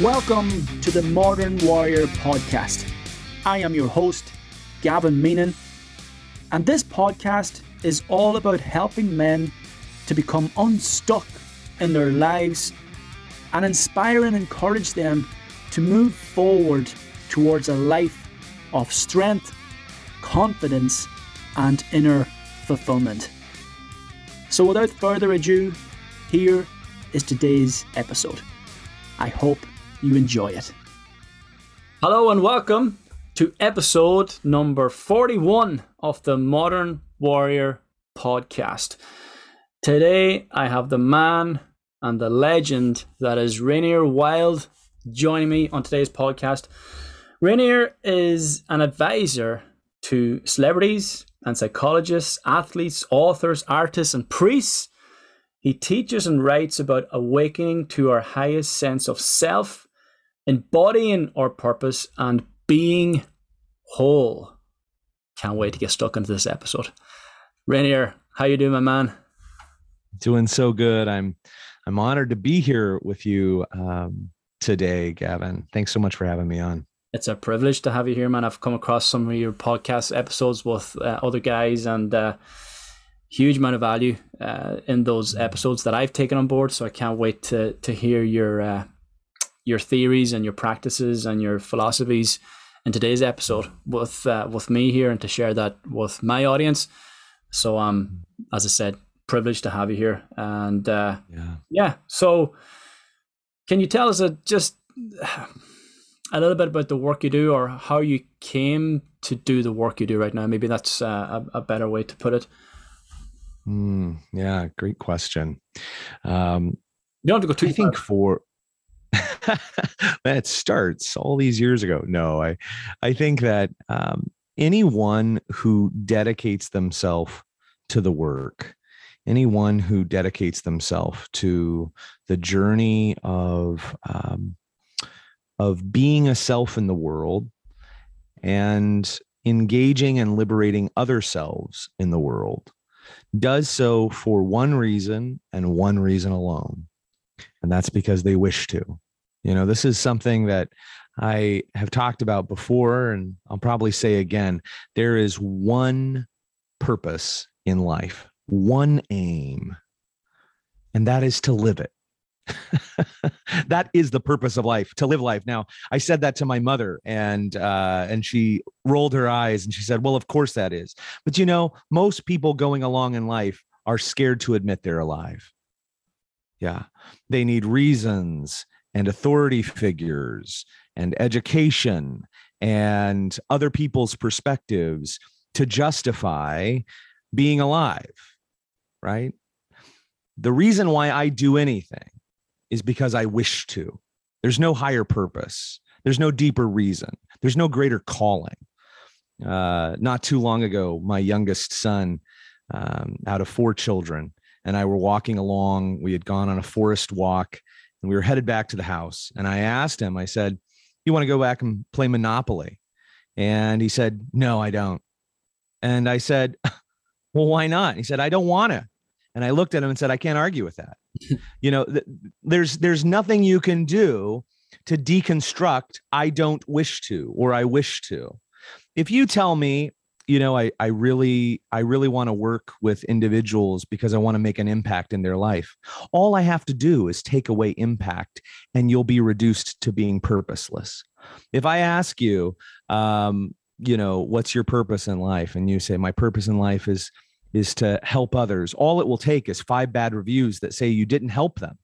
Welcome to the Modern Warrior Podcast. I am your host, Gavin Meenan, and this podcast is all about helping men to become unstuck in their lives and inspire and encourage them to move forward towards a life of strength, confidence, and inner fulfillment. So, without further ado, here is today's episode. I hope you enjoy it. Hello and welcome to episode number 41 of the Modern Warrior podcast. Today I have the man and the legend that is Rainier Wylde joining me on today's podcast. Rainier is an advisor to celebrities and psychologists, athletes, authors, artists, and priests. He teaches and writes about awakening to our highest sense of self embodying our purpose and being whole. Can't wait to get stuck into this episode. Rainier, how you doing, my man? Doing so good. I'm I'm honored to be here with you um, today, Gavin. Thanks so much for having me on. It's a privilege to have you here, man. I've come across some of your podcast episodes with uh, other guys and uh, huge amount of value uh, in those episodes that I've taken on board. So I can't wait to to hear your uh, your theories and your practices and your philosophies in today's episode with uh, with me here and to share that with my audience. So um, as I said, privileged to have you here, and uh, yeah, yeah. So, can you tell us a, just a little bit about the work you do, or how you came to do the work you do right now? Maybe that's uh, a, a better way to put it. Mm, yeah, great question. Um, you don't have to go too. I far. think for that starts all these years ago. No, I, I think that um, anyone who dedicates themselves to the work, anyone who dedicates themselves to the journey of um, of being a self in the world and engaging and liberating other selves in the world does so for one reason and one reason alone and that's because they wish to you know, this is something that I have talked about before, and I'll probably say again there is one purpose in life, one aim, and that is to live it. that is the purpose of life to live life. Now i said that to my mother and uh, and she rolled her eyes and she said well of course that is. But you know most people going along in life are scared to admit they're alive. Yeah. They need reasons and authority figures and education and other people's perspectives to justify being alive, right? The reason why I do anything is because I wish to. There's no higher purpose, there's no deeper reason, there's no greater calling. Uh, not too long ago, my youngest son, um, out of four children, and I were walking along. We had gone on a forest walk and we were headed back to the house. And I asked him, I said, You want to go back and play Monopoly? And he said, No, I don't. And I said, Well, why not? He said, I don't want to. And I looked at him and said, I can't argue with that. you know, th- there's there's nothing you can do to deconstruct I don't wish to or I wish to. If you tell me you know i i really i really want to work with individuals because i want to make an impact in their life. All i have to do is take away impact and you'll be reduced to being purposeless. If i ask you um you know what's your purpose in life? and you say my purpose in life is is to help others all it will take is five bad reviews that say you didn't help them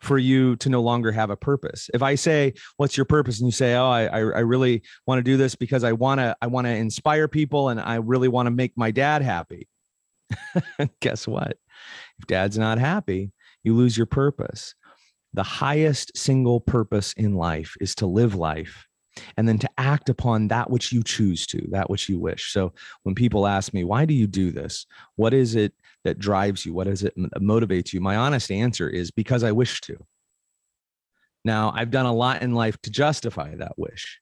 for you to no longer have a purpose. If I say, "What's your purpose?" and you say, "Oh, I I I really want to do this because I want to I want to inspire people and I really want to make my dad happy." Guess what? If dad's not happy, you lose your purpose. The highest single purpose in life is to live life and then to act upon that which you choose to, that which you wish. So when people ask me, why do you do this? What is it that drives you? What is it that motivates you? My honest answer is because I wish to. Now, I've done a lot in life to justify that wish.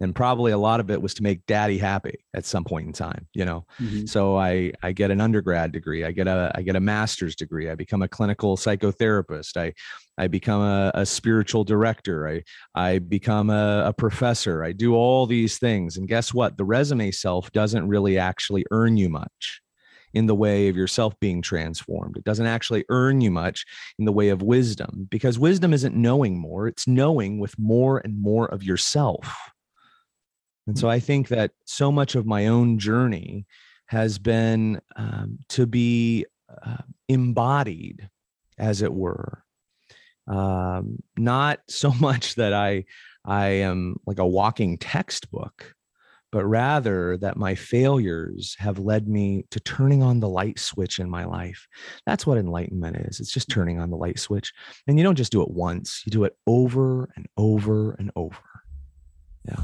and probably a lot of it was to make daddy happy at some point in time you know mm-hmm. so i i get an undergrad degree i get a i get a master's degree i become a clinical psychotherapist i i become a, a spiritual director i i become a, a professor i do all these things and guess what the resume self doesn't really actually earn you much in the way of yourself being transformed. It doesn't actually earn you much in the way of wisdom because wisdom isn't knowing more, it's knowing with more and more of yourself. And so I think that so much of my own journey has been um, to be uh, embodied, as it were. Um, not so much that I I am like a walking textbook, but rather that my failures have led me to turning on the light switch in my life. That's what enlightenment is. It's just turning on the light switch. And you don't just do it once, you do it over and over and over. Yeah.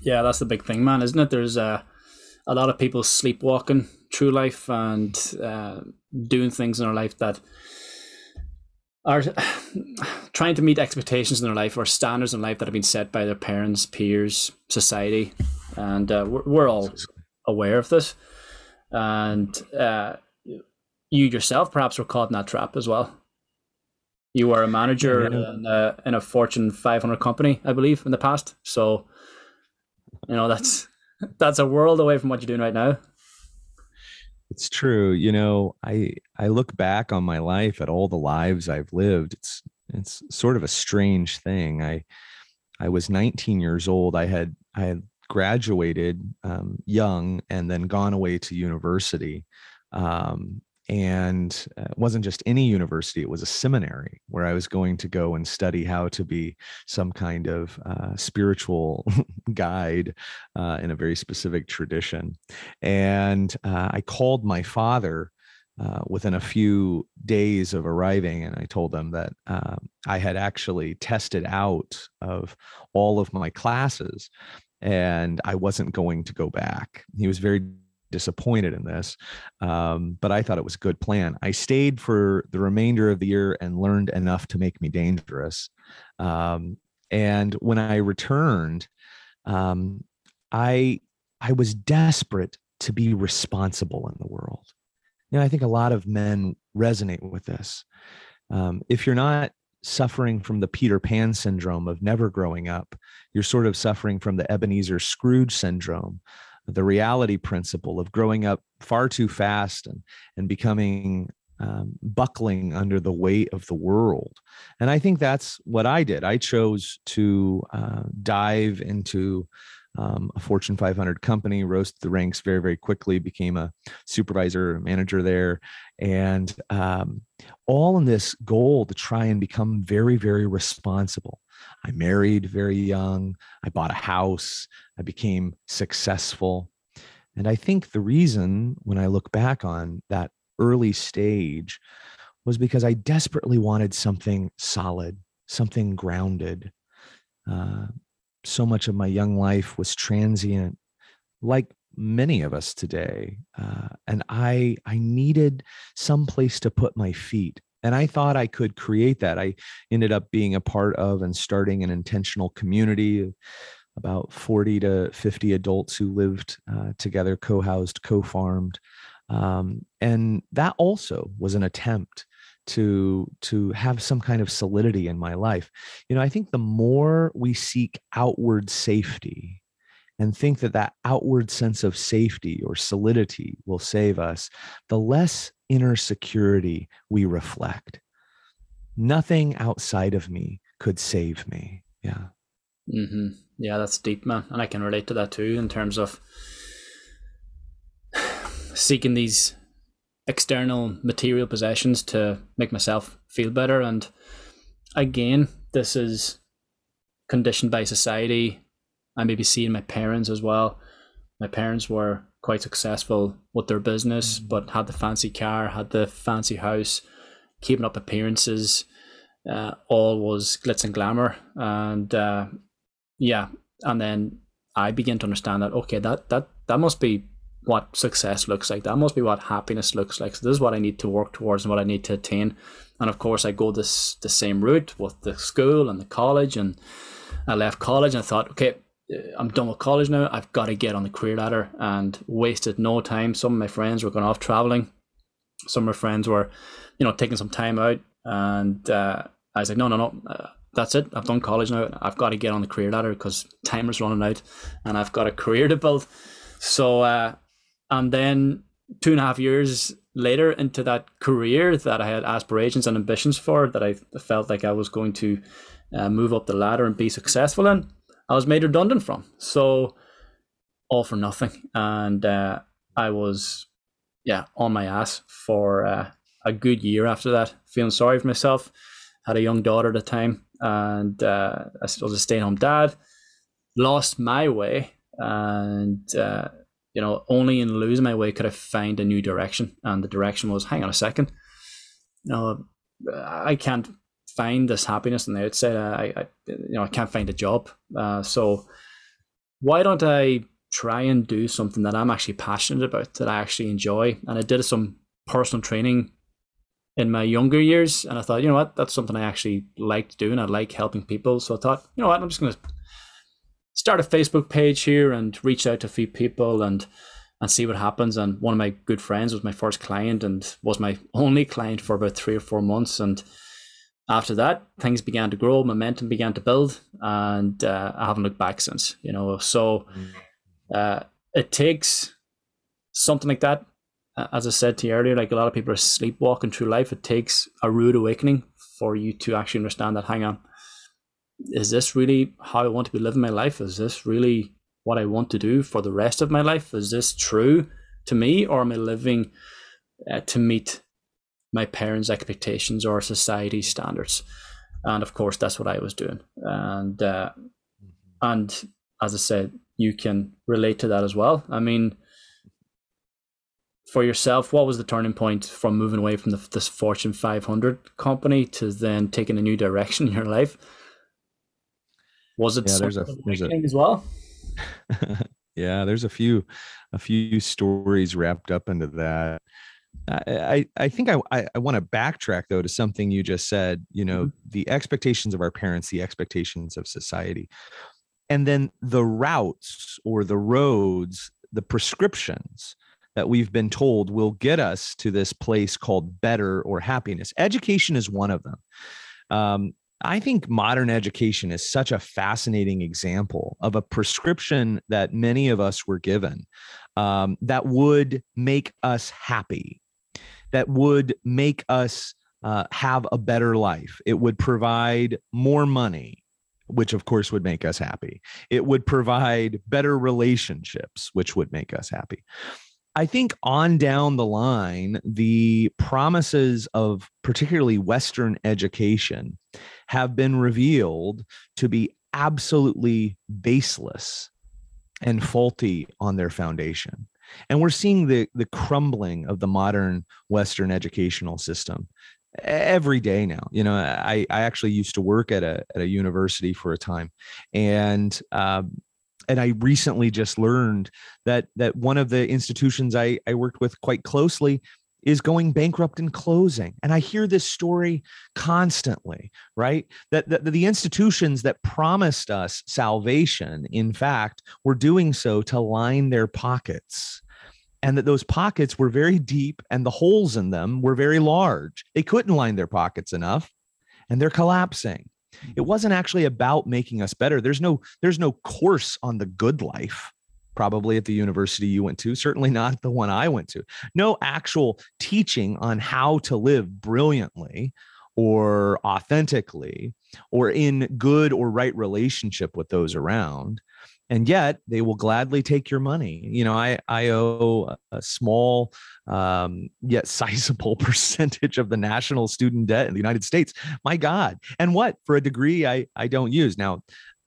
Yeah, that's the big thing, man, isn't it? There's uh, a lot of people sleepwalking through life and uh, doing things in their life that are trying to meet expectations in their life or standards in life that have been set by their parents, peers, society, and uh, we're, we're, all aware of this. And uh, you yourself perhaps were caught in that trap as well. You were a manager yeah. in, a, in a Fortune 500 company, I believe, in the past. So you know, that's that's a world away from what you're doing right now. It's true. You know, I I look back on my life at all the lives I've lived. It's it's sort of a strange thing. I I was 19 years old. I had I had graduated um, young and then gone away to university. Um, and uh, it wasn't just any university it was a seminary where i was going to go and study how to be some kind of uh, spiritual guide uh, in a very specific tradition and uh, i called my father uh, within a few days of arriving and i told them that um, i had actually tested out of all of my classes and i wasn't going to go back he was very disappointed in this, um, but I thought it was a good plan. I stayed for the remainder of the year and learned enough to make me dangerous. Um, and when I returned, um, I I was desperate to be responsible in the world. You know, I think a lot of men resonate with this. Um, if you're not suffering from the Peter Pan syndrome of never growing up, you're sort of suffering from the Ebenezer Scrooge syndrome the reality principle of growing up far too fast and, and becoming um, buckling under the weight of the world. And I think that's what I did. I chose to uh, dive into um, a Fortune 500 company, rose the ranks very, very quickly, became a supervisor, manager there, and um, all in this goal to try and become very, very responsible. I married very young. I bought a house. I became successful. And I think the reason, when I look back on that early stage, was because I desperately wanted something solid, something grounded. Uh, so much of my young life was transient, like many of us today. Uh, and I, I needed some place to put my feet and i thought i could create that i ended up being a part of and starting an intentional community about 40 to 50 adults who lived uh, together co-housed co-farmed um, and that also was an attempt to to have some kind of solidity in my life you know i think the more we seek outward safety and think that that outward sense of safety or solidity will save us the less inner security we reflect. Nothing outside of me could save me. Yeah. Mm-hmm. Yeah, that's deep, man. And I can relate to that too in terms of seeking these external material possessions to make myself feel better. And again, this is conditioned by society. I maybe seeing my parents as well. My parents were quite successful with their business, mm-hmm. but had the fancy car, had the fancy house, keeping up appearances. Uh, all was glitz and glamour, and uh, yeah, and then I begin to understand that okay, that that that must be what success looks like. That must be what happiness looks like. So this is what I need to work towards and what I need to attain. And of course, I go this the same route with the school and the college, and I left college and I thought, okay, I'm done with college now. I've got to get on the career ladder and wasted no time. Some of my friends were going off traveling. Some of my friends were, you know, taking some time out. And uh, I was like, no, no, no, uh, that's it. I've done college now. I've got to get on the career ladder because time is running out and I've got a career to build. So, uh, and then two and a half years later into that career that I had aspirations and ambitions for, that I felt like I was going to uh, move up the ladder and be successful in, I was made redundant from. So, all for nothing. And uh, I was, yeah, on my ass for uh, a good year after that, feeling sorry for myself. Had a young daughter at the time, and uh, I was a stay at home dad. Lost my way, and uh, you know, only in losing my way could I find a new direction. And the direction was, hang on a second, you know, I can't find this happiness on the outside. I, I you know, I can't find a job. Uh, so why don't I try and do something that I'm actually passionate about, that I actually enjoy? And I did some personal training in my younger years, and I thought, you know what, that's something I actually liked doing. I like helping people, so I thought, you know what, I'm just going to start a Facebook page here and reach out to a few people and and see what happens. And one of my good friends was my first client and was my only client for about three or four months. And after that, things began to grow, momentum began to build, and uh, I haven't looked back since. You know, so uh, it takes something like that. As I said to you earlier, like a lot of people are sleepwalking through life. It takes a rude awakening for you to actually understand that. Hang on, is this really how I want to be living my life? Is this really what I want to do for the rest of my life? Is this true to me, or am I living uh, to meet my parents' expectations or society's standards? And of course, that's what I was doing. And uh, and as I said, you can relate to that as well. I mean, for yourself, what was the turning point from moving away from the, this Fortune 500 company to then taking a new direction in your life? Was it yeah, there's a, there's a, as well? yeah, there's a few a few stories wrapped up into that. I, I think I, I, want to backtrack though to something you just said, you know, mm-hmm. the expectations of our parents, the expectations of society, and then the routes or the roads, the prescriptions that we've been told will get us to this place called better or happiness. Education is one of them. Um, I think modern education is such a fascinating example of a prescription that many of us were given um, that would make us happy, that would make us uh, have a better life. It would provide more money, which of course would make us happy. It would provide better relationships, which would make us happy. I think on down the line, the promises of particularly Western education have been revealed to be absolutely baseless and faulty on their foundation. And we're seeing the, the crumbling of the modern Western educational system every day now. You know, I, I actually used to work at a, at a university for a time. And um, and I recently just learned that that one of the institutions I, I worked with quite closely is going bankrupt and closing. And I hear this story constantly, right? That, that, the institutions that promised us salvation, in fact, were doing so to line their pockets. And that those pockets were very deep and the holes in them were very large. They couldn't line their pockets enough and they're collapsing it wasn't actually about making us better. There's no there's no course on the good life probably at the university you went to certainly not the one i went to. No actual teaching on how to live brilliantly or authentically or in good or right relationship with those around and yet they will gladly take your money. You know i i owe a small um, yet sizable percentage of the national student debt in the united states. My god. And what? For a degree i i don't use. Now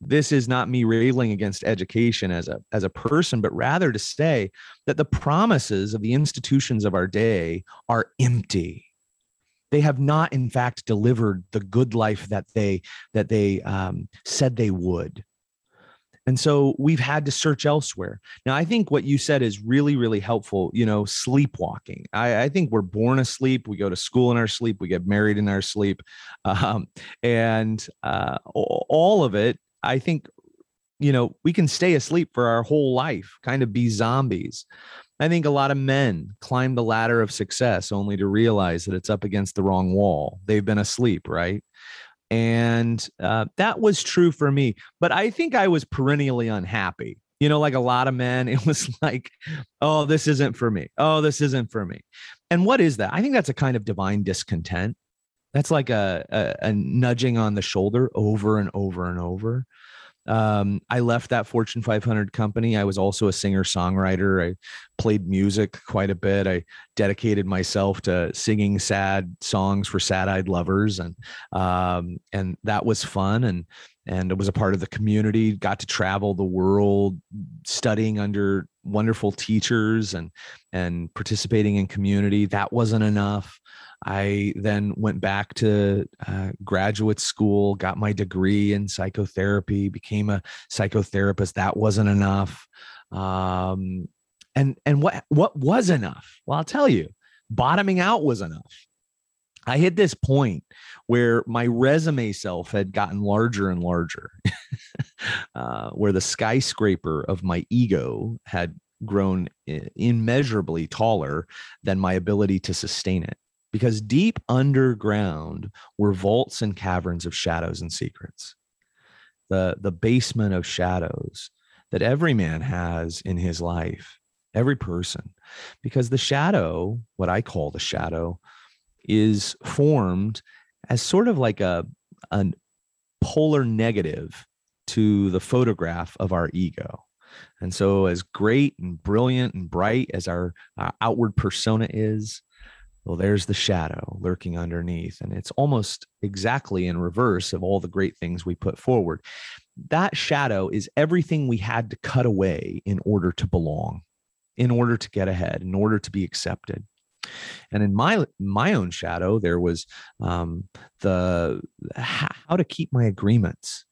this is not me railing against education as a as a person but rather to say that the promises of the institutions of our day are empty. They have not in fact delivered the good life that they that they um, said they would and so we've had to search elsewhere. Now, I think what you said is really, really helpful. You know, sleepwalking. I, I think we're born asleep. We go to school in our sleep. We get married in our sleep. Um, and uh, all of it, I think, you know, we can stay asleep for our whole life, kind of be zombies. I think a lot of men climb the ladder of success only to realize that it's up against the wrong wall. They've been asleep, right? And uh, that was true for me. But I think I was perennially unhappy. You know, like a lot of men, it was like, oh, this isn't for me. Oh, this isn't for me. And what is that? I think that's a kind of divine discontent. That's like a, a, a nudging on the shoulder over and over and over um, I left that Fortune 500 company. I was also a singer songwriter. I played music quite a bit. I dedicated myself to singing sad songs for sad eyed lovers, and um, and that was fun. And and it was a part of the community. Got to travel the world, studying under wonderful teachers and and participating in community. That wasn't enough. I then went back to uh, graduate school, got my degree in psychotherapy, became a psychotherapist. That wasn't enough. Um, and and what what was enough? Well, I'll tell you, bottoming out was enough. I hit this point where my resume self had gotten larger and larger, uh, where the skyscraper of my ego had grown immeasurably taller than my ability to sustain it because deep underground were vaults and caverns of shadows and secrets. The, the basement of shadows that every man has in his life, every person, because the shadow, what I call the shadow, is formed as sort of like a, a polar negative to the photograph of our ego. And so, as great and brilliant and bright as our uh, outward persona is, well, there's the shadow lurking underneath. And it's almost exactly in reverse of all the great things we put forward. That shadow is everything we had to cut away in order to belong, in order to get ahead, in order to be accepted. And in my my own shadow, there was um, the how to keep my agreements,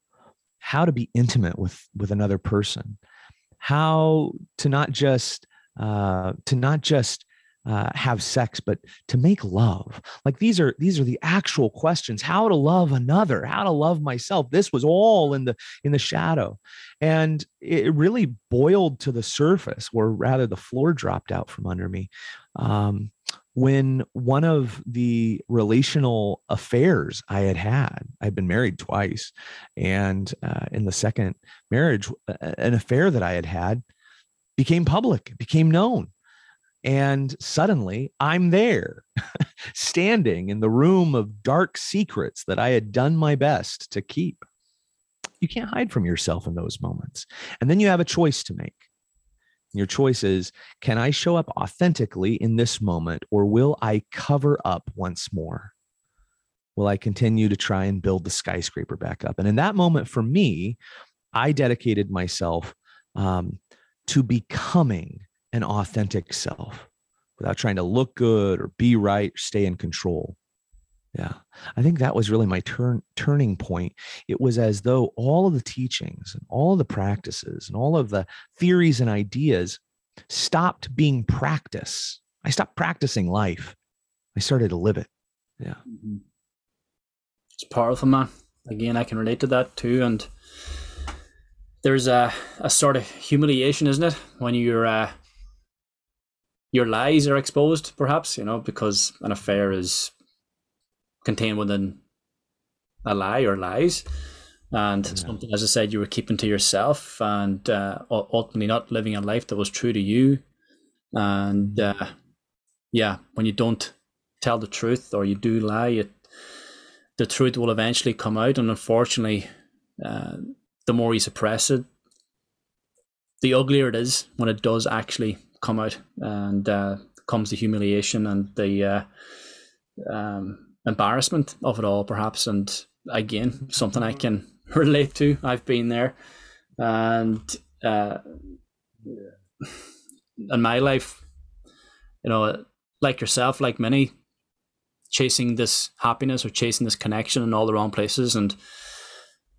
how to be intimate with with another person, how to not just uh, to not just uh, have sex but to make love. Like these are these are the actual questions. How to love another how to love myself. This was all in the in the shadow. And it really boiled to the surface or rather the floor dropped out from under me um, when one of the relational affairs I had had, I'd been married twice, and uh, in the second marriage, an affair that I had had became public, became known. And suddenly I'm there, standing in the room of dark secrets that I had done my best to keep. You can't hide from yourself in those moments. And then you have a choice to make. Your choice is can I show up authentically in this moment, or will I cover up once more? Will I continue to try and build the skyscraper back up? And in that moment, for me, I dedicated myself um, to becoming an authentic self without trying to look good or be right, or stay in control. Yeah. I think that was really my turn turning point. It was as though all of the teachings and all of the practices and all of the theories and ideas stopped being practice. I stopped practicing life. I started to live it. Yeah. Mm-hmm. It's powerful, man. Again, I can relate to that too. And there's a, a sort of humiliation, isn't it? When you're uh, your lies are exposed, perhaps, you know, because an affair is contained within a lie or lies. And yeah. something, as I said, you were keeping to yourself and uh, ultimately not living a life that was true to you. And uh, yeah, when you don't tell the truth or you do lie, it, the truth will eventually come out. And unfortunately, uh, the more you suppress it, the uglier it is when it does actually come out, and uh, comes the humiliation and the uh, um, embarrassment of it all, perhaps. And again, something I can relate to. I've been there, and uh, in my life, you know, like yourself, like many, chasing this happiness or chasing this connection in all the wrong places, and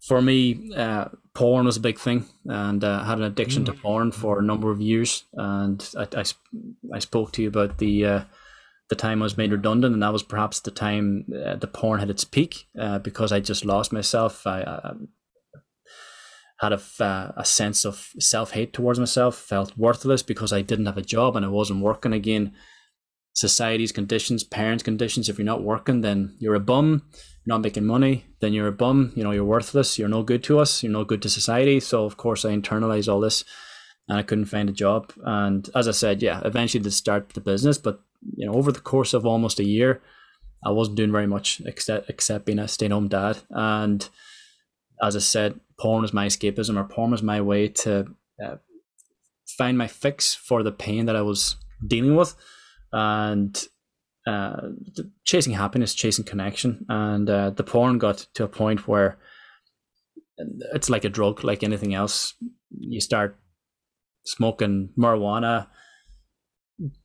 for me, uh, porn was a big thing, and uh, had an addiction to mm. porn for a number of years. And I, I, I spoke to you about the uh, the time I was made redundant, and that was perhaps the time uh, the porn had its peak uh, because I just lost myself. I, I, had a, uh, a sense of self hate towards myself, felt worthless because I didn't have a job and I wasn't working again. Society's conditions, parents' conditions. If you're not working, then you're a bum. Not making money, then you're a bum. You know, you're worthless. You're no good to us. You're no good to society. So of course, I internalized all this, and I couldn't find a job. And as I said, yeah, eventually did start the business, but you know, over the course of almost a year, I wasn't doing very much except except being a stay-at-home dad. And as I said, porn was my escapism, or porn was my way to uh, find my fix for the pain that I was dealing with, and uh, chasing happiness, chasing connection. And uh, the porn got to a point where it's like a drug, like anything else. You start smoking marijuana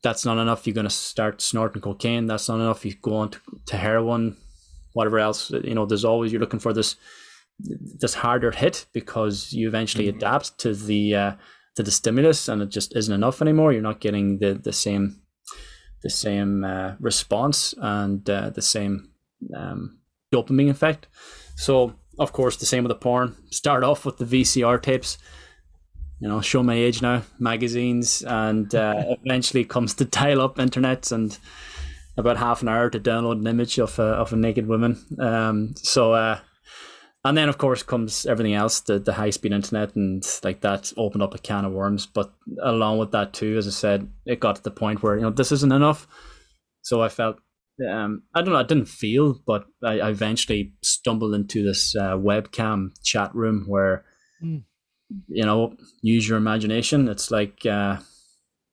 that's not enough. You're going to start snorting cocaine. That's not enough. You go on to, to heroin, whatever else. You know, there's always you're looking for this this harder hit because you eventually mm-hmm. adapt to the uh, to the stimulus, and it just isn't enough anymore. You're not getting the the same the same uh, response and uh, the same um, dopamine effect. So, of course, the same with the porn. Start off with the VCR tapes you know, show my age now, magazines, and uh, eventually comes to dial up internet and about half an hour to download an image of a, of a naked woman. Um, so, uh, and then of course comes everything else, the, the high speed internet and like that opened up a can of worms. But along with that too, as I said, it got to the point where, you know, this isn't enough. So I felt, um, I don't know, I didn't feel, but I, I eventually stumbled into this uh, webcam chat room where mm you know, use your imagination. It's like uh,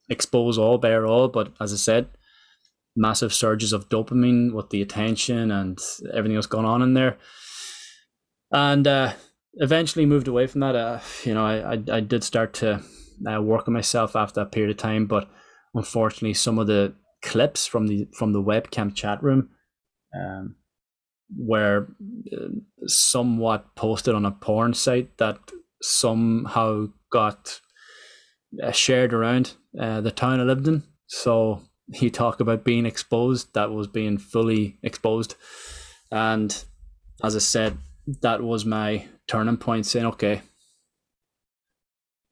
expose all, bare all. But as I said, massive surges of dopamine with the attention and everything that's going on in there. And uh, eventually moved away from that. Uh, you know, I, I, I did start to uh, work on myself after that period of time, but unfortunately, some of the clips from the from the webcam chat room um, were uh, somewhat posted on a porn site that somehow got uh, shared around uh, the town I lived in. So he talked about being exposed, that was being fully exposed. And as I said, that was my turning point saying, okay,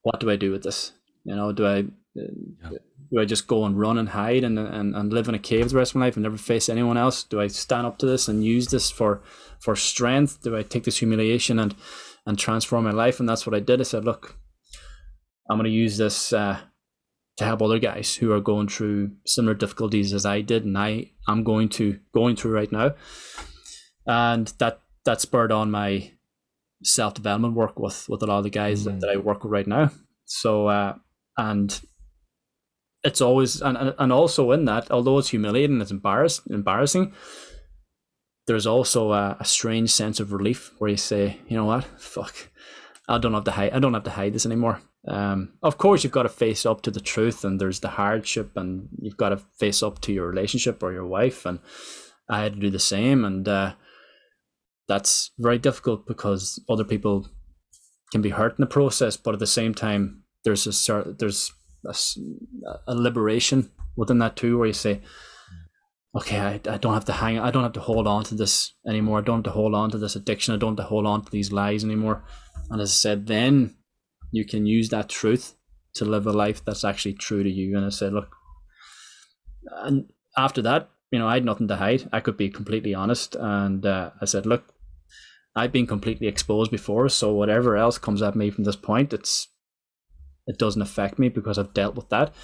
what do I do with this? You know, do I yeah. do I just go and run and hide and, and and live in a cave the rest of my life and never face anyone else? Do I stand up to this and use this for for strength? Do I take this humiliation and and transform my life. And that's what I did. I said, look, I'm going to use this uh, to help other guys who are going through similar difficulties as I did, and I am going to going through right now. And that that spurred on my self development work with with a lot of the guys mm-hmm. that, that, I work with right now. So uh, and it's always and and also in that, although it's humiliating, it's embarrassed embarrassing there's also a, a, strange sense of relief where you say, you know what, fuck, I don't have to hide. I don't have to hide this anymore. Um, of course, you've got to face up to the truth, and there's the hardship, and you've got to face up to your relationship or your wife. And I had to do the same, and uh, that's very difficult because other people can be hurt in the process. But at the same time, there's a certain there's a, a liberation within that too, where you say, okay, I, I don't have to hang, I don't have to hold on to this anymore. I don't have to hold on to this addiction. I don't have to hold on to these lies anymore. And as I said, then you can use that truth to live a life that's actually true to you. And I said, look, and after that, you know, I had nothing to hide. I could be completely honest. And uh, I said, look, I've been completely exposed before, so whatever else comes at me from this point, it's it doesn't affect me because I've dealt with that.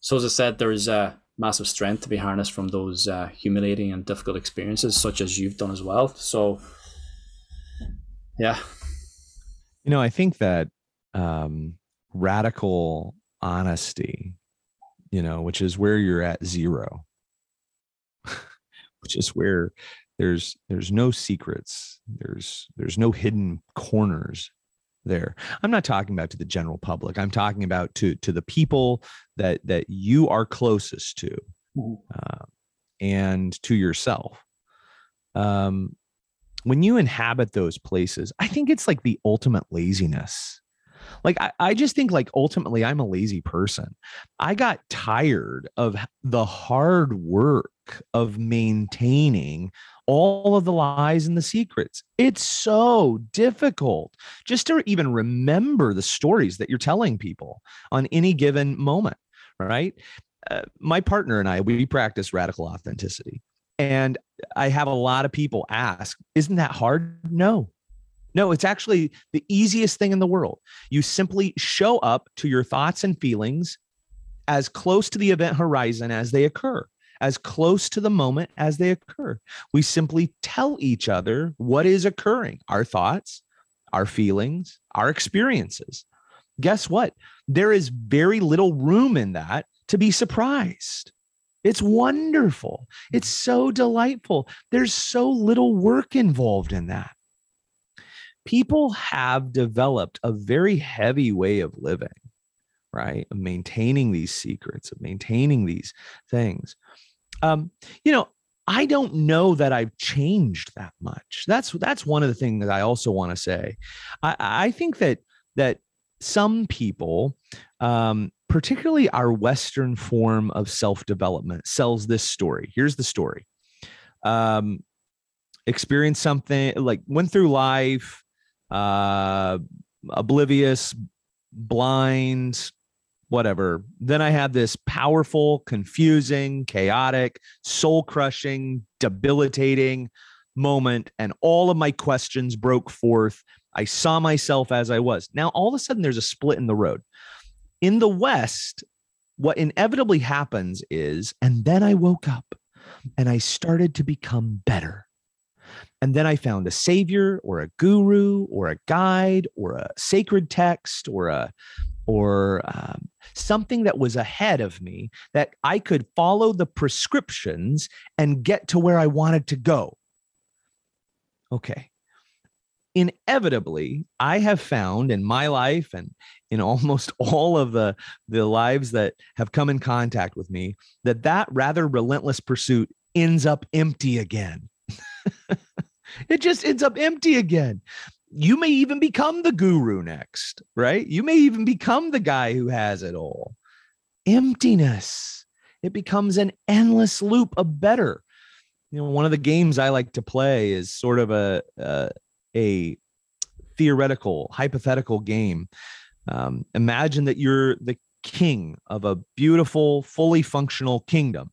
So as I said, there is a massive strength to be harnessed from those uh, humiliating and difficult experiences, such as you've done as well. So, yeah. You know, I think that um, radical honesty, you know, which is where you're at zero, which is where there's there's no secrets, there's there's no hidden corners there. I'm not talking about to the general public. I'm talking about to to the people that that you are closest to uh, and to yourself. Um when you inhabit those places i think it's like the ultimate laziness Like, I, I just think, like, ultimately, I'm a lazy person. I got tired of the hard work of maintaining all of the lies and the secrets. It's so difficult just to even remember the stories that you're telling people on any given moment, right? Uh, my partner and I, we practice radical authenticity. And I have a lot of people ask, isn't that hard? No. No, it's actually the easiest thing in the world. You simply show up to your thoughts and feelings as close to the event horizon as they occur as close to the moment as they occur. We simply tell each other what is occurring our thoughts, our feelings, our experiences. Guess what? There is very little room in that to be surprised. It's wonderful. It's so delightful. There's so little work involved in that. People have developed a very heavy way of living, right? Of maintaining these secrets, of maintaining these things um, you know, I don't know that I've changed that much. That's that's one of the things that I also want to say. I, I think that that some people, um, particularly our Western form of self development, sells this story. Here's the story: um, experience something like went through life, uh, oblivious, blind, whatever. Then I had this powerful, confusing, chaotic, soul crushing, debilitating moment, and all of my questions broke forth. I saw myself as I was. Now, all of a sudden, there's a split in the road. In the West, what inevitably happens is, and then I woke up and I started to become better. And then I found a savior or a guru or a guide or a sacred text or a or um, something that was ahead of me that I could follow the prescriptions and get to where I wanted to go. Okay. Inevitably, I have found in my life and in almost all of the, the lives that have come in contact with me that that rather relentless pursuit ends up empty again. it just ends up empty again you may even become the guru next, right? You may even become the guy who has it all. Emptiness. It becomes an endless loop of better. You know, one of the games I like to play is sort of a uh, a theoretical, hypothetical game. Um, imagine that you're the king of a beautiful, fully functional kingdom.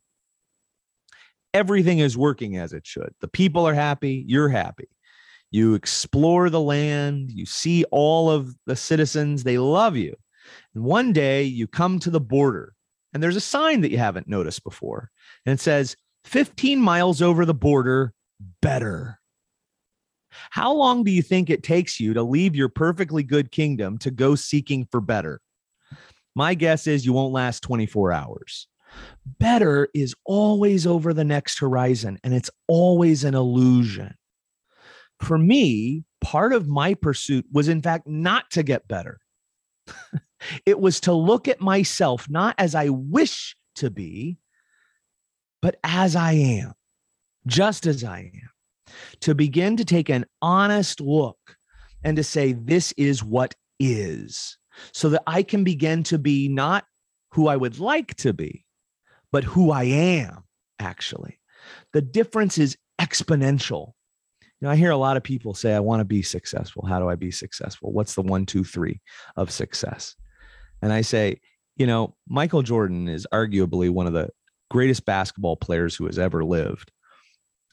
Everything is working as it should. The people are happy. You're happy you explore the land, you see all of the citizens, they love you. And one day you come to the border and there's a sign that you haven't noticed before. And it says 15 miles over the border, better. How long do you think it takes you to leave your perfectly good kingdom to go seeking for better? My guess is you won't last 24 hours. Better is always over the next horizon and it's always an illusion for me, part of my pursuit was, in fact, not to get better. it was to look at myself not as I wish to be, but as I am, just as I am. To begin to take an honest look and to say, this is what is, so that I can begin to be not who I would like to be, but who I am, actually. The difference is exponential You know, I hear a lot of people say, I want to be successful. How do I be successful? What's the one, two, three of success? And I say, you know, Michael Jordan is arguably one of the greatest basketball players who has ever lived.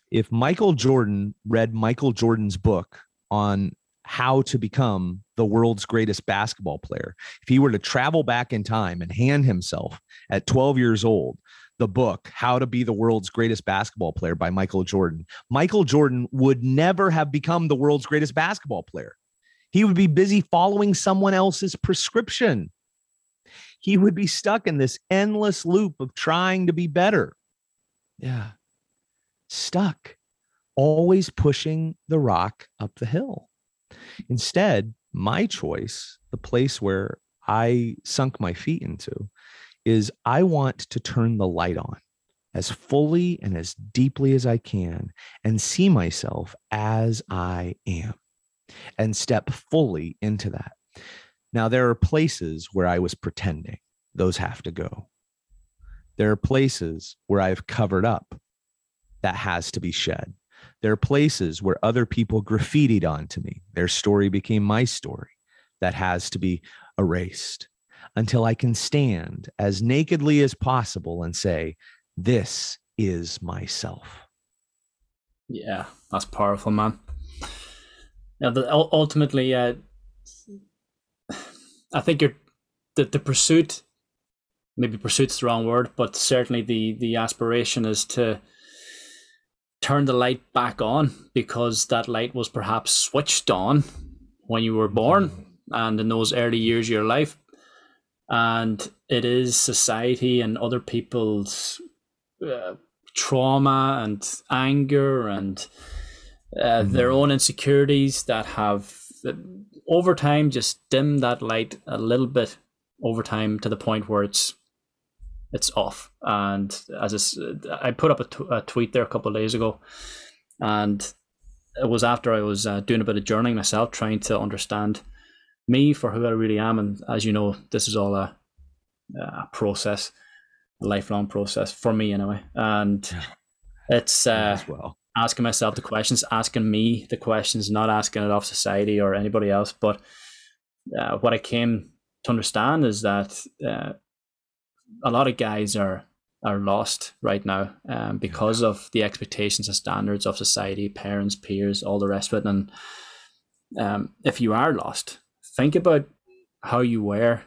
If Michael Jordan read Michael Jordan's book on how to become the world's greatest basketball player, if he were to travel back in time and hand himself at 12 years old the book, How to Be the World's Greatest Basketball Player by Michael Jordan, Michael Jordan would never have become the world's greatest basketball player. He would be busy following someone else's prescription. He would be stuck in this endless loop of trying to be better. Yeah. Stuck, always pushing the rock up the hill. Instead, my choice, the place where I sunk my feet into, is I want to turn the light on as fully and as deeply as I can and see myself as I am and step fully into that. Now, there are places where I was pretending, those have to go. There are places where I've covered up, that has to be shed. There are places where other people graffitied onto me, their story became my story, that has to be erased until I can stand as nakedly as possible and say, This is myself. Yeah, that's powerful, man. Yeah, the, ultimately, uh, I think you're the, the pursuit, maybe pursuit's the wrong word, but certainly the the aspiration is to turn the light back on because that light was perhaps switched on when you were born and in those early years of your life. And it is society and other people's uh, trauma and anger and uh, mm-hmm. their own insecurities that have over time just dimmed that light a little bit over time to the point where it's it's off. And as I, I put up a, t- a tweet there a couple of days ago, and it was after I was uh, doing a bit of journaling myself, trying to understand me for who I really am. And as you know, this is all a, a process, a lifelong process for me anyway. And it's uh, well. asking myself the questions, asking me the questions, not asking it off society or anybody else. But uh, what I came to understand is that uh, a lot of guys are are lost right now um, because yeah. of the expectations and standards of society, parents, peers, all the rest of it. And um, if you are lost, think about how you were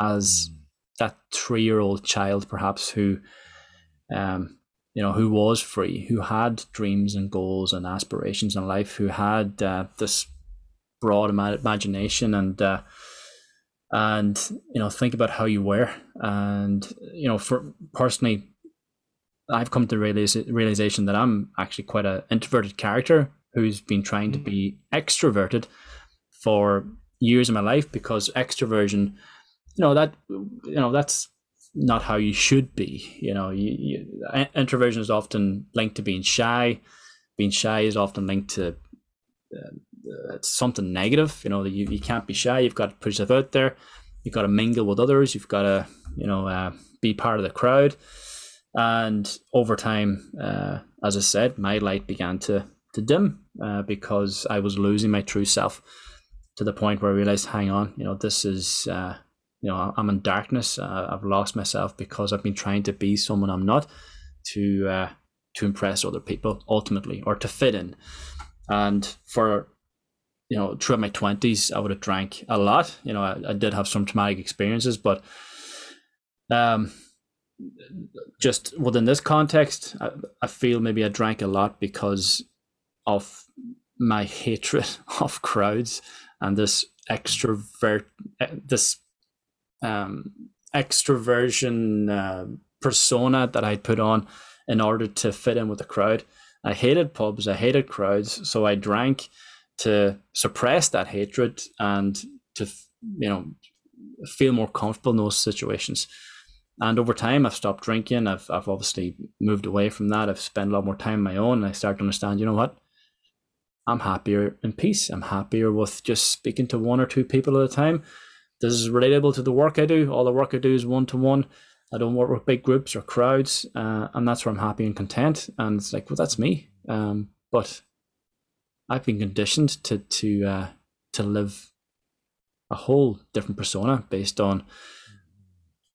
as mm. that three year old child, perhaps who, um, you know, who was free, who had dreams and goals and aspirations in life, who had uh, this broad imagination and uh, and you know think about how you were. And you know for personally i've come to realize, realization that i'm actually quite an introverted character who's been trying to be extroverted for years of my life because extroversion you know that you know that's not how you should be you know. You, you, introversion is often linked to being shy. Being shy is often linked to uh, it's something negative. You know, you, you can't be shy. You've got to put yourself out there. You've got to mingle with others. You've got to, you know, uh, be part of the crowd. And over time, uh, as I said, my light began to to dim uh, because I was losing my true self to the point where I realized, hang on, you know, this is, uh, you know, I'm in darkness. Uh, I've lost myself because I've been trying to be someone I'm not to uh, to impress other people ultimately or to fit in. And for you know, throughout my twenties, I would have drank a lot. You know, I, I did have some traumatic experiences, but um, just within this context, I, I feel maybe I drank a lot because of my hatred of crowds and this extrovert, this um, extroversion uh, persona that I'd put on in order to fit in with the crowd. I hated pubs, I hated crowds, so I drank to suppress that hatred and to you know feel more comfortable in those situations. And over time, I've stopped drinking. I've I've obviously moved away from that. I've spent a lot more time on my own. And I start to understand, you know what? I'm happier in peace. I'm happier with just speaking to one or two people at a time. This is relatable to the work I do. All the work I do is one to one. I don't work with big groups or crowds, uh, and that's where I'm happy and content. And it's like, well, that's me. Um, but I've been conditioned to to uh, to live a whole different persona based on,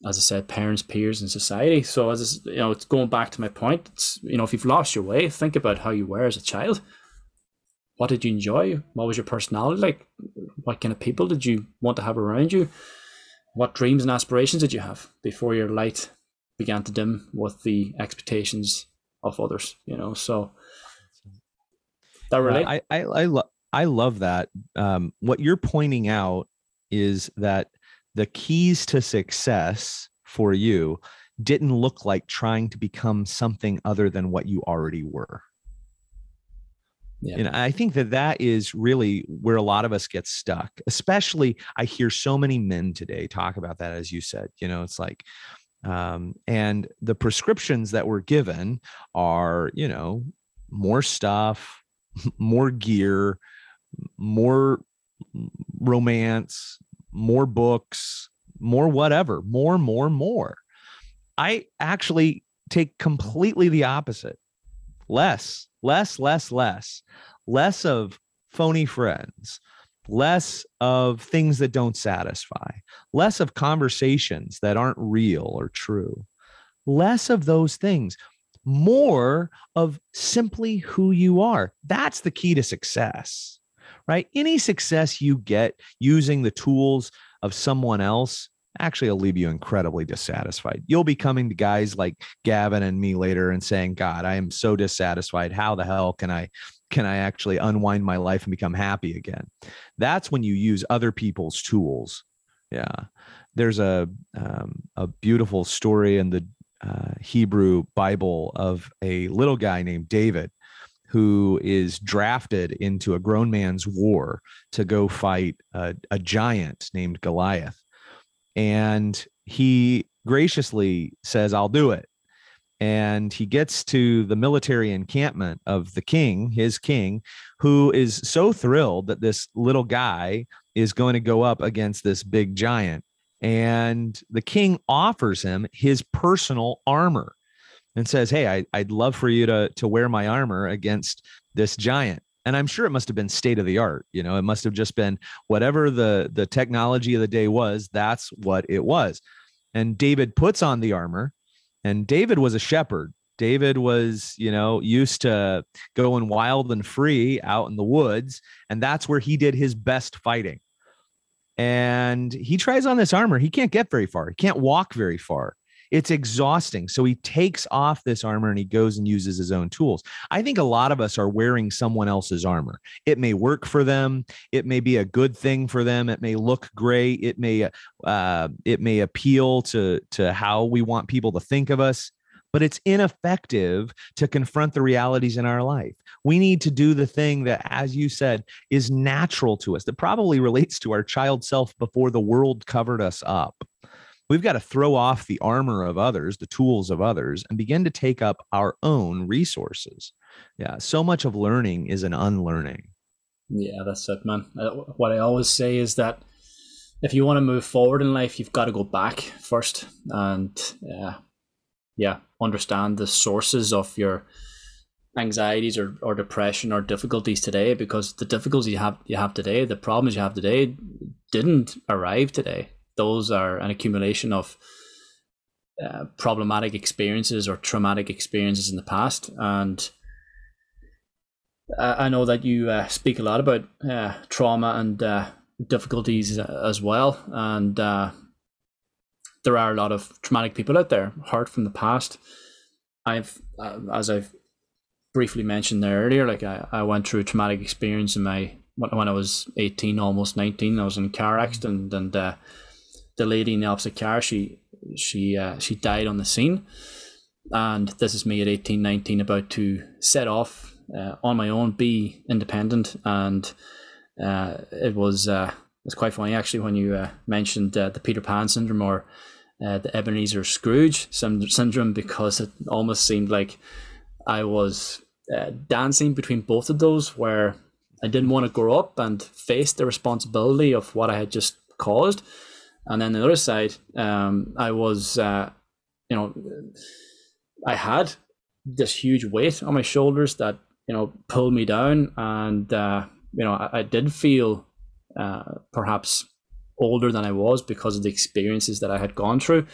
as I said, parents, peers, and society. So as you know, it's going back to my point. It's you know, if you've lost your way, think about how you were as a child. What did you enjoy? What was your personality like? What kind of people did you want to have around you? What dreams and aspirations did you have before your light began to dim with the expectations of others? You know, so that relate? I I I, lo- I love that. Um, what you're pointing out is that the keys to success for you didn't look like trying to become something other than what you already were. Yeah. And I think that that is really where a lot of us get stuck. Especially, I hear so many men today talk about that, as you said. You know, it's like, um, and the prescriptions that were given are, you know, more stuff, more gear, more romance, more books, more whatever, more, more, more. I actually take completely the opposite. Less, less, less, less, less of phony friends, less of things that don't satisfy, less of conversations that aren't real or true, less of those things, more of simply who you are. That's the key to success, right? Any success you get using the tools of someone else actually will leave you incredibly dissatisfied. You'll be coming to guys like Gavin and me later and saying, God, I am so dissatisfied. How the hell can I can I actually unwind my life and become happy again? That's when you use other people's tools. Yeah. There's a um, a beautiful story in the uh, Hebrew Bible of a little guy named David who is drafted into a grown man's war to go fight a, a giant named Goliath. And he graciously says, I'll do it and he gets to the military encampment of the king, his king, who is so thrilled that this little guy is going to go up against this big giant. And the king offers him his personal armor and says, Hey, I, would love for you to, to wear my armor against this giant. And I'm sure it must have been state of the art. You know, it must have just been whatever the, the technology of the day was, that's what it was. And David puts on the armor and David was a shepherd. David was, you know, used to going wild and free out in the woods. And that's where he did his best fighting. And he tries on this armor. He can't get very far, he can't walk very far. It's exhausting. So he takes off this armor and he goes and uses his own tools. I think a lot of us are wearing someone else's armor. It may work for them. It may be a good thing for them. It may look great. It may uh, it may appeal to to how we want people to think of us but it's ineffective to confront the realities in our life. We need to do the thing that, as you said, is natural to us, that probably relates to our child self before the world covered us up. We've got to throw off the armor of others, the tools of others, and begin to take up our own resources. Yeah, so much of learning is an unlearning. Yeah, that's it, man. Uh, what I always say is that if you want to move forward in life, you've got to go back first and uh, yeah, understand the sources of your anxieties or, or depression or difficulties today because the difficulties you have you have today, the problems you have today didn't arrive today those are an accumulation of uh, problematic experiences or traumatic experiences in the past. And I know that you uh, speak a lot about uh, trauma and uh, difficulties as well. And uh, there are a lot of traumatic people out there, hurt from the past. I've, uh, as I've briefly mentioned there earlier, like I, I went through a traumatic experience in my when I was 18, almost 19. I was in a car accident and the lady in the opposite car, she she uh, she died on the scene, and this is me at 18, 19, about to set off uh, on my own, be independent, and uh, it was uh, it's quite funny actually when you uh, mentioned uh, the Peter Pan syndrome or uh, the Ebenezer Scrooge syndrome because it almost seemed like I was uh, dancing between both of those where I didn't want to grow up and face the responsibility of what I had just caused. And then the other side, um, I was, uh, you know, I had this huge weight on my shoulders that you know pulled me down, and uh, you know I, I did feel uh, perhaps older than I was because of the experiences that I had gone through.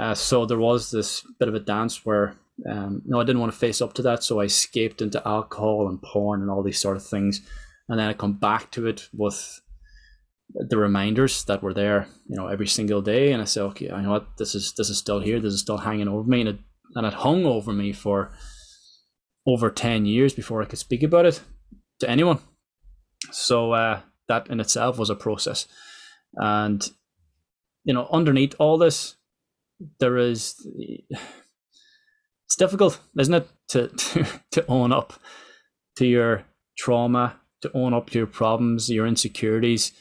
Uh, so there was this bit of a dance where um, know I didn't want to face up to that, so I escaped into alcohol and porn and all these sort of things, and then I come back to it with the reminders that were there, you know, every single day. And I say, okay, you know what, this is this is still here. This is still hanging over me, and it and it hung over me for over ten years before I could speak about it to anyone. So uh, that in itself was a process, and you know, underneath all this, there is. It's difficult, isn't it, to to, to own up to your trauma, to own up to your problems, your insecurities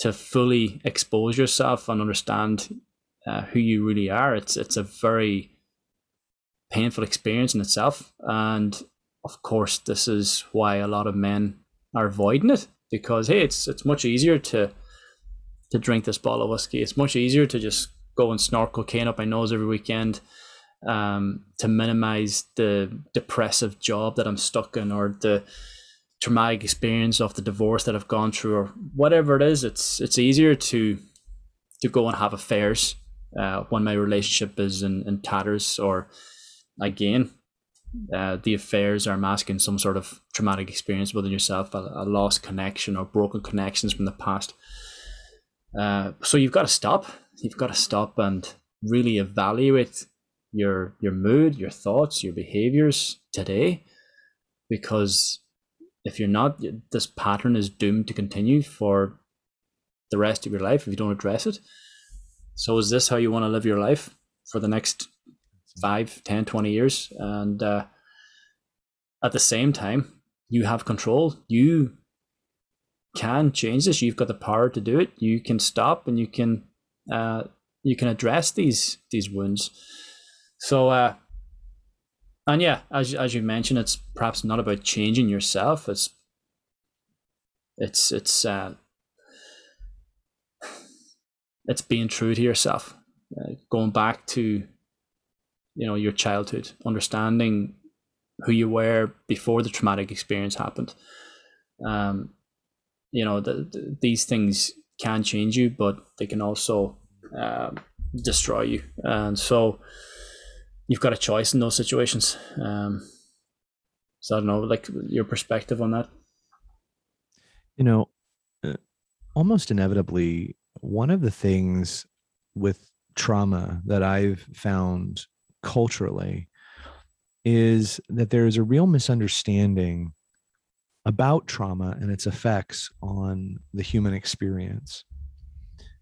to fully expose yourself and understand uh, who you really are. It's it's a very painful experience in itself, and of course, this is why a lot of men are avoiding it because hey, it's it's much easier to to drink this bottle of whiskey. It's much easier to just go and snort cocaine up my nose every weekend um, to minimize the depressive job that I'm stuck in or the traumatic experience of the divorce that I've gone through or whatever it is. It's it's easier to to go and have affairs uh, when my relationship is in, in tatters or again uh, the affairs are masking some sort of traumatic experience within yourself, a, a lost connection or broken connections from the past. Uh, so you've got to stop. You've got to stop and really evaluate your your mood, your thoughts, your behaviors today, because if you're not, this pattern is doomed to continue for the rest of your life if you don't address it. So is this how you want to live your life for the next 5, 10, 20 years? And uh, at the same time, you have control. You can change this. You've got the power to do it. You can stop and you can uh, you can address these these wounds. So uh, and yeah, as as you mentioned, it's perhaps not about changing yourself. It's it's it's uh, it's being true to yourself, uh, going back to you know your childhood, understanding who you were before the traumatic experience happened. Um, you know, the, the, these things can change you, but they can also um, destroy you. And so you've got a choice in those situations. Um, so I don't know, like your perspective on that. You know, uh, almost inevitably, one of the things with trauma that I've found culturally is that there is a real misunderstanding about trauma and its effects on the human experience.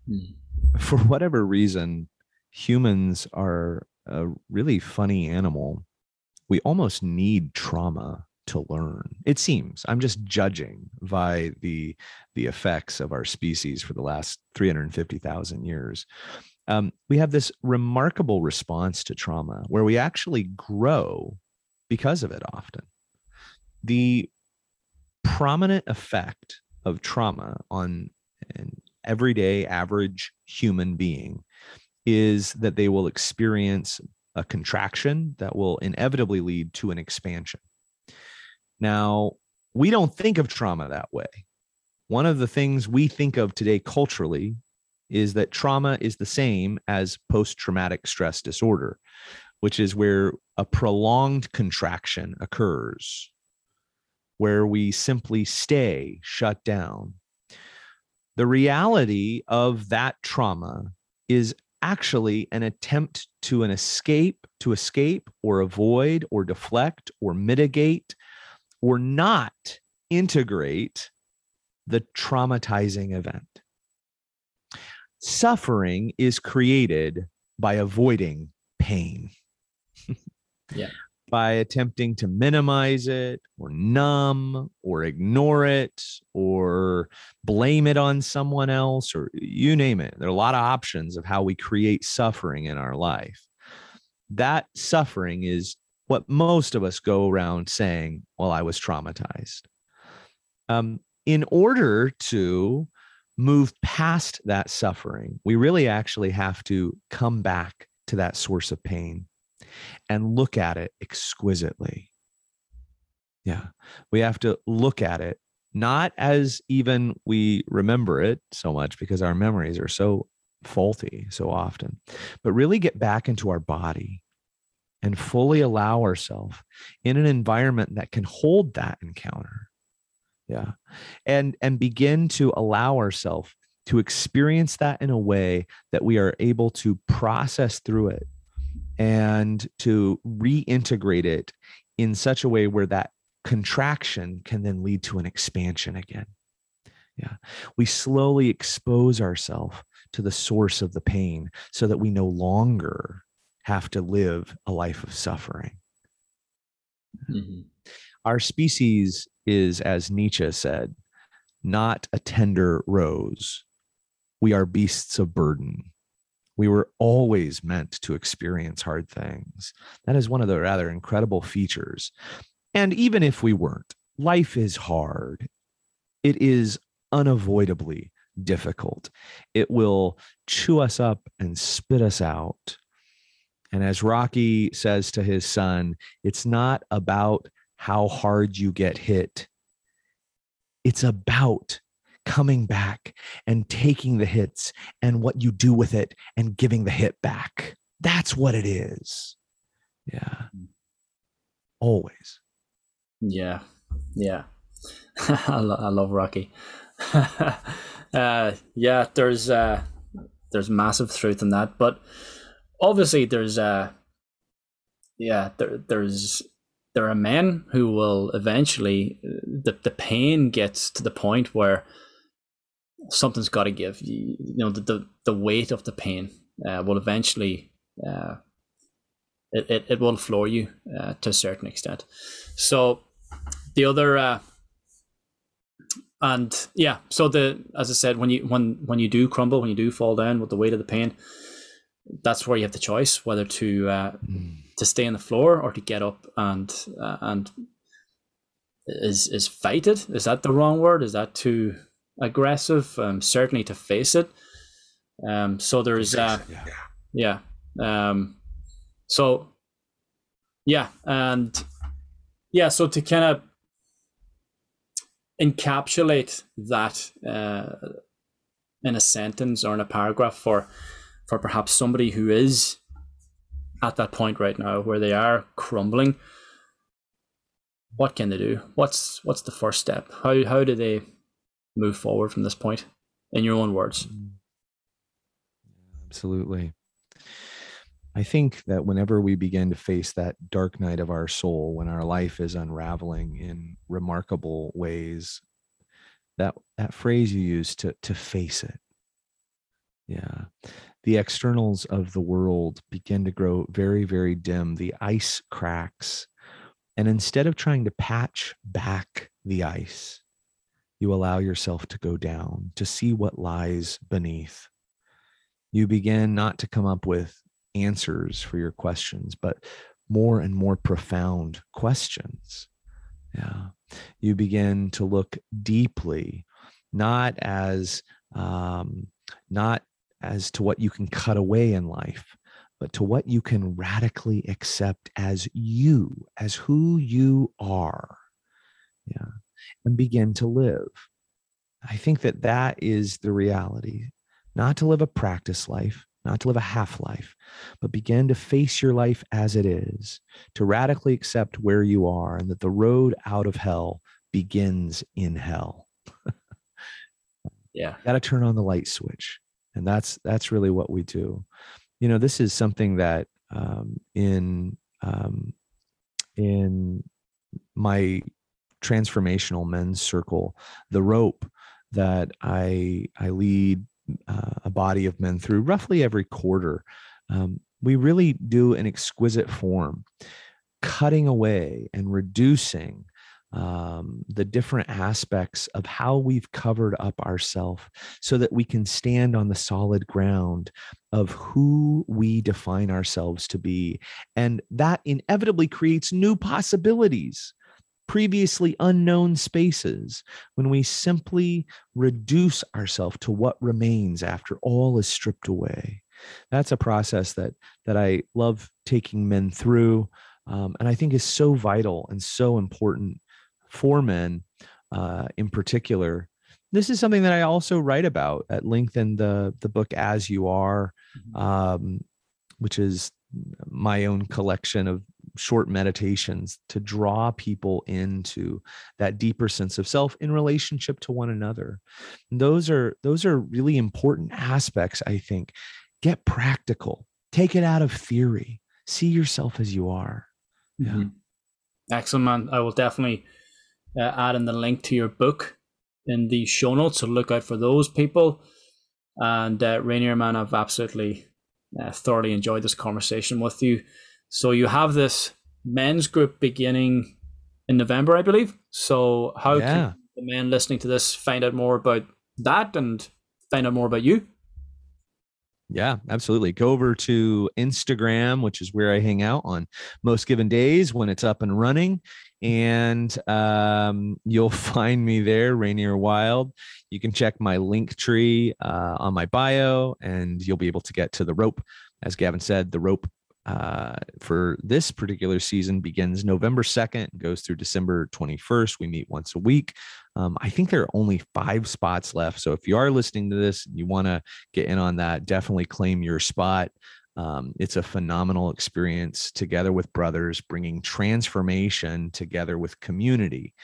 Mm. For whatever reason, humans are a really funny animal. We almost need trauma to learn. It seems. I'm just judging by the the effects of our species for the last 350,000 years. Um, we have this remarkable response to trauma where we actually grow because of it often. The prominent effect of trauma on an everyday average human being is that they will experience a contraction that will inevitably lead to an expansion. Now, we don't think of trauma that way. One of the things we think of today culturally is that trauma is the same as post traumatic stress disorder, which is where a prolonged contraction occurs, where we simply stay shut down. The reality of that trauma is actually an attempt to an escape to escape or avoid or deflect or mitigate or not integrate the traumatizing event. Suffering is created by avoiding pain. Yeah by attempting to minimize it or numb or ignore it or blame it on someone else or you name it. There are a lot of options of how we create suffering in our life. That suffering is what most of us go around saying, Well, I was traumatized. Um, in order to move past that suffering, we really actually have to come back to that source of pain and look at it exquisitely. Yeah. We have to look at it not as even we remember it so much because our memories are so faulty so often, but really get back into our body and fully allow ourselves in an environment that can hold that encounter. Yeah. And and begin to allow ourselves to experience that in a way that we are able to process through it and to reintegrate it in such a way where that contraction can then lead to an expansion again. Yeah. We slowly expose ourselves to the source of the pain so that we no longer have to live a life of suffering. Mm-hmm. Our species is, as Nietzsche said, not a tender rose. We are beasts of burden. We were always meant to experience hard things. That is one of the rather incredible features. And even if we weren't, life is hard. It is unavoidably difficult. It will chew us up and spit us out. And as Rocky says to his son, it's not about how hard you get hit, it's about coming back and taking the hits and what you do with it and giving the hit back. That's what it is. Yeah. Always. Yeah. Yeah. I, lo- I love Rocky. uh, yeah, there's uh, there's massive truth in that, but obviously there's uh, yeah, there there's there are men who will eventually the the pain gets to the point where something's got to give. You, you, know, the, the the weight of the pain uh, will eventually uh, it, it it will floor you uh, to a certain extent. So the other uh, and yeah so the as i said when you when when you do crumble when you do fall down with the weight of the pain that's where you have the choice whether to uh, mm. to stay on the floor or to get up and uh, and is is fight it is that the wrong word is that too aggressive um, certainly to face it. Um so there's uh yeah, yeah. um so yeah and yeah so to kind of encapsulate that uh, in a sentence or in a paragraph for for perhaps somebody who is at that point right now where they are crumbling what can they do? What's what's the first step? How how do they move forward from this point in your own words mm. absolutely I think that whenever we begin to face that dark night of our soul, when our life is unraveling in remarkable ways, that that phrase you use to to face it. Yeah. The externals of the world begin to grow very, very dim. The ice cracks. And instead of trying to patch back the ice, you allow yourself to go down to see what lies beneath. You begin not to come up with answers for your questions, but more and more profound questions. Yeah. You begin to look deeply, not as um, not as to what you can cut away in life, but to what you can radically accept as you, as who you are. Yeah. And begin to live. I think that that is the reality, not to live a practice life, not to live a half life, but begin to face your life as it is, to radically accept where you are and that the road out of hell begins in hell. yeah. Got to turn on the light switch. And that's that's really what we do. You know, this is something that um, in um, in my transformational men's circle, the rope that I I lead uh, a body of men through roughly every quarter. Um, we really do an exquisite form, cutting away and reducing um, the different aspects of how we've covered up ourselves so that we can stand on the solid ground of who we define ourselves to be. And that inevitably creates new possibilities previously unknown spaces when we simply reduce ourselves to what remains after all is stripped away that's a process that that i love taking men through um, and i think is so vital and so important for men uh, in particular this is something that i also write about at length in the the book as you are mm-hmm. um, which is my own collection of short meditations to draw people into that deeper sense of self in relationship to one another. And those are those are really important aspects i think. Get practical. Take it out of theory. See yourself as you are. Yeah. Mm-hmm. excellent man. I will definitely uh, add in the link to your book in the show notes so look out for those people. And uh, rainier man i've absolutely uh, thoroughly enjoyed this conversation with you so you have this men's group beginning in November, I believe. So how yeah. can the men listening to this find out more about that and find out more about you? Yeah, absolutely. Go over to Instagram, which is where I hang out on most given days when it's up and running. and um, you'll find me there, Rainier Wylde. You can check my Linktree uh, on my bio, and you'll be able to get to the rope. As Gavin said, the rope uh, for this particular season begins November 2nd, goes through December 21st. We meet once a week. Um, I think there are only five spots left. So if you are listening to this and you want to get in on that, definitely claim your spot. Um, it's a phenomenal experience together with brothers, bringing transformation together with community.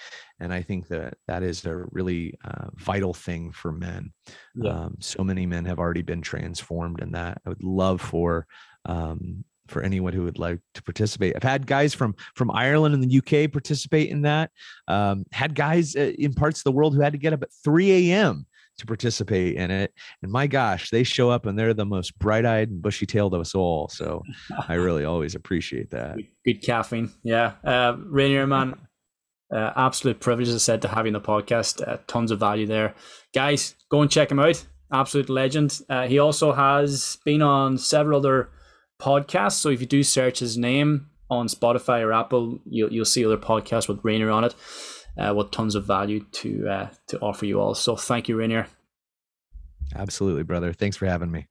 And I think that that is a really uh, vital thing for men. Yeah. Um, so many men have already been transformed in that. I would love for um, for anyone who would like to participate. I've had guys from from Ireland and the UK participate in that. Um, had guys uh, in parts of the world who had to get up at 3 a.m. to participate in it. And my gosh, they show up and they're the most bright eyed and bushy tailed of us all. So I really always appreciate that. Good, good caffeine. Yeah. Uh, Rainier, man, uh, absolute privilege, as I said, to have you on the podcast. Uh, tons of value there. Guys, go and check him out. Absolute legend. Uh, he also has been on several other podcast. So if you do search his name on Spotify or Apple, you'll you'll see other podcasts with Rainier on it, uh, with tons of value to uh, to offer you all. So thank you, Rainier. Absolutely, brother. Thanks for having me.